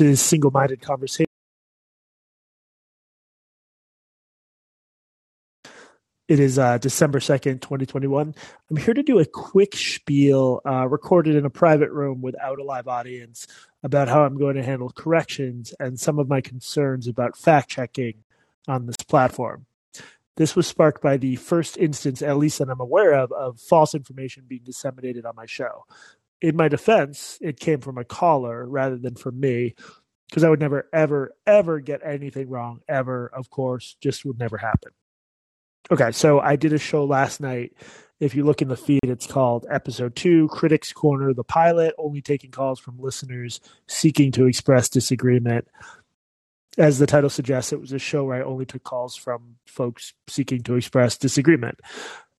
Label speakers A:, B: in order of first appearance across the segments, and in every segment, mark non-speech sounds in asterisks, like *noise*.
A: is Single Minded Conversation. It is uh, December 2nd, 2021. I'm here to do a quick spiel uh, recorded in a private room without a live audience about how I'm going to handle corrections and some of my concerns about fact checking on this platform. This was sparked by the first instance, at least that I'm aware of, of false information being disseminated on my show. In my defense, it came from a caller rather than from me, because I would never, ever, ever get anything wrong, ever, of course, just would never happen. Okay, so I did a show last night. If you look in the feed, it's called Episode 2 Critics Corner, the pilot, only taking calls from listeners seeking to express disagreement. As the title suggests, it was a show where I only took calls from folks seeking to express disagreement.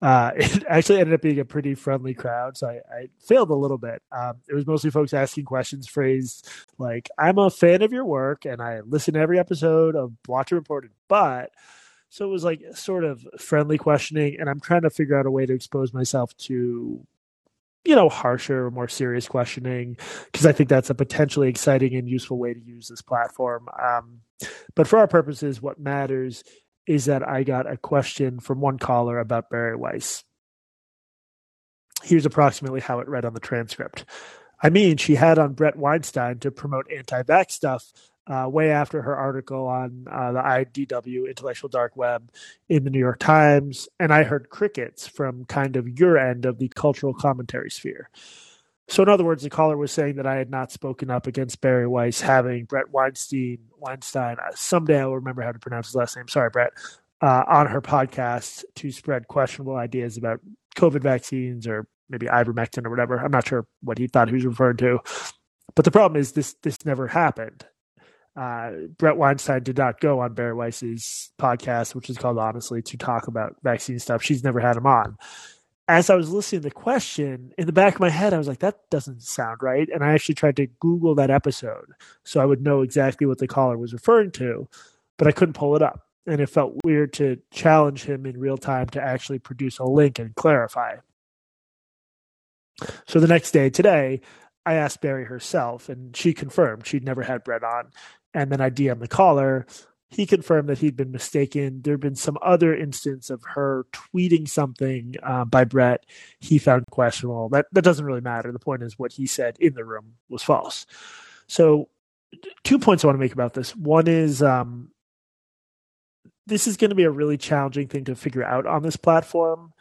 A: Uh, *laughs* it actually ended up being a pretty friendly crowd, so I, I failed a little bit. Um, it was mostly folks asking questions phrased like, I'm a fan of your work and I listen to every episode of Blocked and Reported, but so it was like sort of friendly questioning, and I'm trying to figure out a way to expose myself to, you know, harsher, more serious questioning, because I think that's a potentially exciting and useful way to use this platform. Um, but for our purposes, what matters is that I got a question from one caller about Bari Weiss. Here's approximately how it read on the transcript. I mean, she had on Bret Weinstein to promote anti vax stuff uh, way after her article on uh, the IDW intellectual dark web in the New York Times, and I heard crickets from kind of your end of the cultural commentary sphere. So, in other words, the caller was saying that I had not spoken up against Bari Weiss having Bret Weinstein, Weinstein, uh, someday I'll remember how to pronounce his last name. Sorry, Bret, uh, on her podcast to spread questionable ideas about COVID vaccines or maybe ivermectin or whatever. I'm not sure what he thought he was referring to. But the problem is this this never happened uh, Bret Weinstein did not go on Bari Weiss's podcast, which is called Honestly, to talk about vaccine stuff. She's never had him on. As I was listening to the question, in the back of my head, I was like, that doesn't sound right. And I actually tried to Google that episode so I would know exactly what the caller was referring to, but I couldn't pull it up. And it felt weird to challenge him in real time to actually produce a link and clarify. So the next day, today, I asked Bari herself, and she confirmed she'd never had Bret on and then I DM the caller. He confirmed that he'd been mistaken. There had been some other instance of her tweeting something uh, by Bret he found questionable. That that doesn't really matter. The point is what he said in the room was false. So, two points I want to make about this. One is um, this is going to be a really challenging thing to figure out on this platform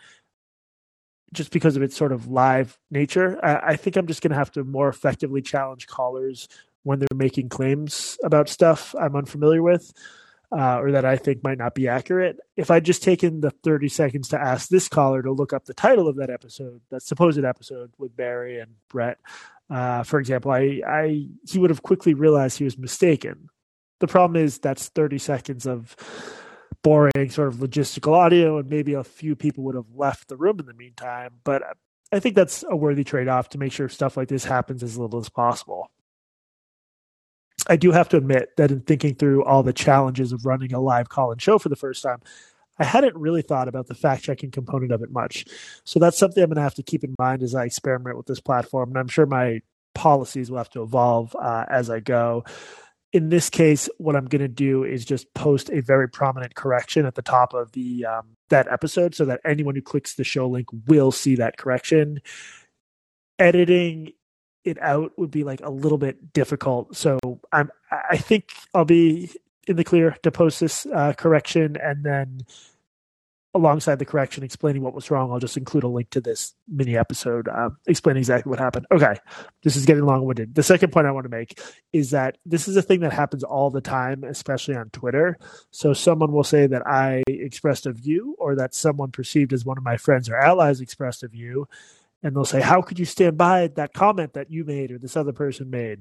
A: just because of its sort of live nature. I, I think I'm just going to have to more effectively challenge callers when they're making claims about stuff I'm unfamiliar with uh, or that I think might not be accurate. If I'd just taken the 30 seconds to ask this caller to look up the title of that episode, that supposed episode with Bari and Bret, uh, for example, I, I he would have quickly realized he was mistaken. The problem is that's 30 seconds of boring sort of logistical audio, and maybe a few people would have left the room in the meantime. But I think that's a worthy trade off to make sure stuff like this happens as little as possible. I do have to admit that in thinking through all the challenges of running a live call and show for the first time, I hadn't really thought about the fact checking component of it much. So that's something I'm going to have to keep in mind as I experiment with this platform. And I'm sure my policies will have to evolve uh, as I go. In this case, what I'm going to do is just post a very prominent correction at the top of the um, that episode, so that anyone who clicks the show link will see that correction. Editing it out would be like a little bit difficult. So I'm I think I'll be in the clear to post this uh, correction and then alongside the correction explaining what was wrong, I'll just include a link to this mini episode uh, explaining exactly what happened. Okay, this is getting long winded. The second point I want to make is that this is a thing that happens all the time, especially on Twitter. So someone will say that I expressed a view or that someone perceived as one of my friends or allies expressed a view and they'll say, How could you stand by that comment that you made or this other person made?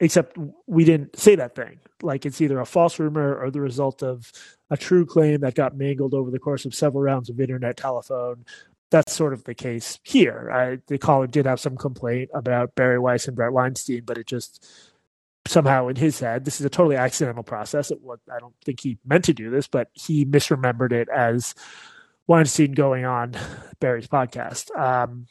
A: Except we didn't say that thing. Like it's either a false rumor or the result of a true claim that got mangled over the course of several rounds of internet telephone. That's sort of the case here. I, the caller did have some complaint about Bari Weiss and Bret Weinstein, but it just somehow in his head, this is a totally accidental process. It, I don't think he meant to do this, but he misremembered it as Weinstein going on Bari's podcast. Um,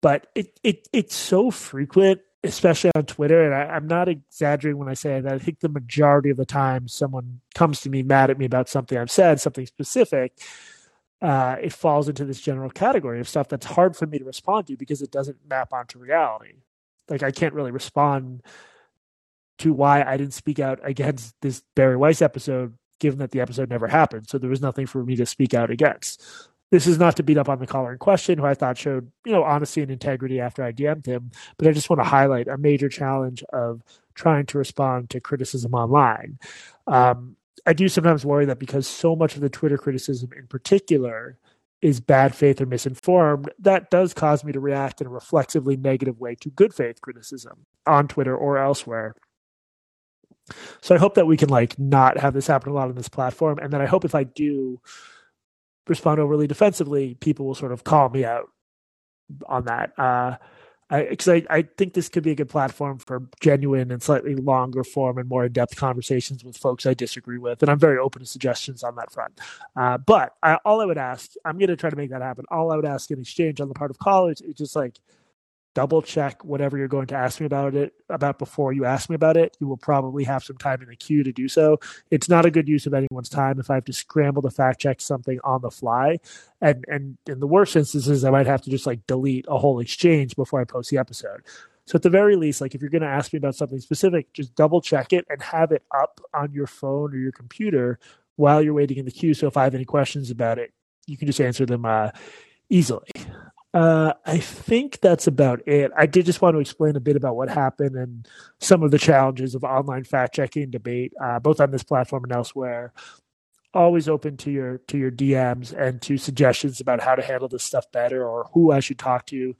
A: but it, it it's so frequent especially on Twitter, and I, am not exaggerating when I say that. I think the majority of the time someone comes to me mad at me about something I've said, something specific, uh, it falls into this general category of stuff that's hard for me to respond to because it doesn't map onto reality. Like I can't really respond to why I didn't speak out against this Bari Weiss episode, given that the episode never happened. So there was nothing for me to speak out against. This is not to beat up on the caller in question, who I thought showed, you know, honesty and integrity after I DM'd him, but I just want to highlight a major challenge of trying to respond to criticism online. Um, I do sometimes worry that because so much of the Twitter criticism in particular is bad faith or misinformed, that does cause me to react in a reflexively negative way to good faith criticism on Twitter or elsewhere. So I hope that we can like not have this happen a lot on this platform. And then I hope if I do respond overly defensively, people will sort of call me out on that. Uh, because I, I, I, think this could be a good platform for genuine and slightly longer form and more in depth conversations with folks I disagree with. And I'm very open to suggestions on that front. Uh, but I, all I would ask, I'm going to try to make that happen. All I would ask in exchange on the part of college is just like, double check whatever you're going to ask me about it about before you ask me about it. You will probably have some time in the queue to do so. It's not a good use of anyone's time if I have to scramble to fact check something on the fly. And and in the worst instances, I might have to just like delete a whole exchange before I post the episode. So at the very least, like if you're going to ask me about something specific, just double check it and have it up on your phone or your computer while you're waiting in the queue. So if I have any questions about it, you can just answer them uh, easily. Uh, I think that's about it. I did just want to explain a bit about what happened and some of the challenges of online fact checking debate, uh, both on this platform and elsewhere. Always open to your to your DMs and to suggestions about how to handle this stuff better or who I should talk to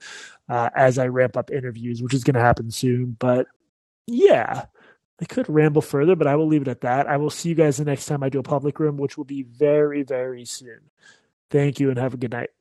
A: uh, as I ramp up interviews, which is going to happen soon. But yeah, I could ramble further, but I will leave it at that. I will see you guys the next time I do a public room, which will be very very soon. Thank you and have a good night.